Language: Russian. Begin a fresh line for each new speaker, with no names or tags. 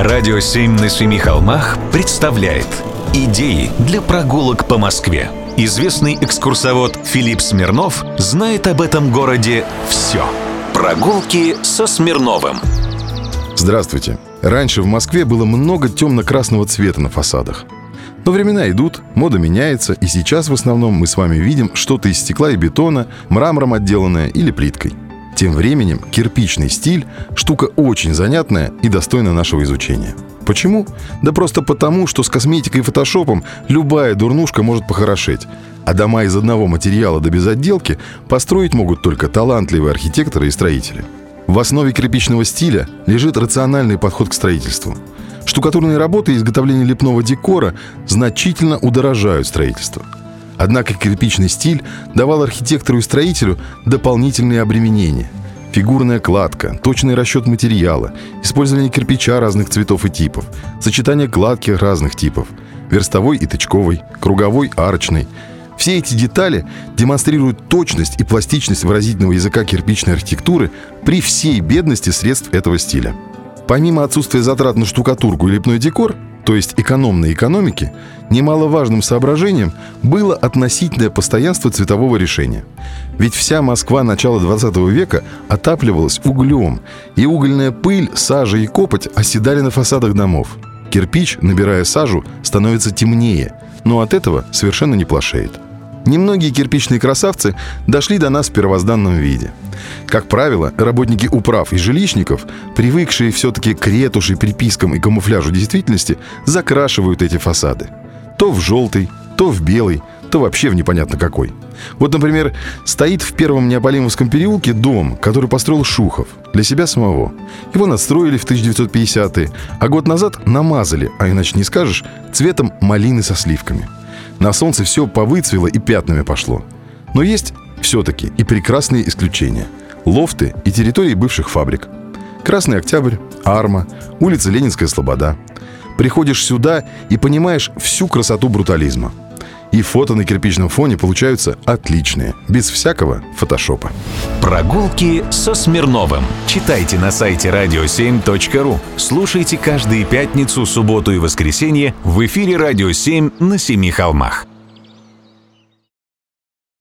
Радио «Семь на семи холмах» представляет Идеи для прогулок по Москве. Известный экскурсовод Филипп Смирнов знает об этом городе все. Прогулки со Смирновым.
Здравствуйте. Раньше в Москве было много темно-красного цвета на фасадах. Но времена идут, мода меняется, и сейчас в основном мы с вами видим что-то из стекла и бетона, мрамором отделанное или плиткой. Тем временем кирпичный стиль – штука очень занятная и достойна нашего изучения. Почему? Да просто потому, что с косметикой и фотошопом любая дурнушка может похорошеть. А дома из одного материала да без отделки построить могут только талантливые архитекторы и строители. В основе кирпичного стиля лежит рациональный подход к строительству. Штукатурные работы и изготовление лепного декора значительно удорожают строительство. Однако кирпичный стиль давал архитектору и строителю дополнительные обременения – Фигурная кладка, точный расчет материала, использование кирпича разных цветов и типов, сочетание кладки разных типов, верстовой и тычковой, круговой, арочной. Все эти детали демонстрируют точность и пластичность выразительного языка кирпичной архитектуры при всей бедности средств этого стиля. Помимо отсутствия затрат на штукатурку и лепной декор, то есть экономной экономики, немаловажным соображением было относительное постоянство цветового решения. Ведь вся Москва начала 20 века отапливалась углем, и угольная пыль, сажа и копоть оседали на фасадах домов. Кирпич, набирая сажу, становится темнее, но от этого совершенно не плашеет. Немногие кирпичные красавцы дошли до нас в первозданном виде. Как правило, работники управ и жилищников, привыкшие все-таки к ретуши, припискам и камуфляжу действительности, закрашивают эти фасады. То в желтый, то в белый, то вообще в непонятно какой. Вот, например, стоит в первом Неаполимовском переулке дом, который построил Шухов для себя самого. Его настроили в 1950-е, а год назад намазали, а иначе не скажешь, цветом малины со сливками – на солнце все повыцвело и пятнами пошло. Но есть все-таки и прекрасные исключения. Лофты и территории бывших фабрик. Красный Октябрь, Арма, улица Ленинская Слобода. Приходишь сюда и понимаешь всю красоту брутализма. И фото на кирпичном фоне получаются отличные, без всякого фотошопа.
Прогулки со Смирновым. Читайте на сайте radio7.ru. Слушайте каждые пятницу, субботу и воскресенье в эфире «Радио 7» на Семи холмах.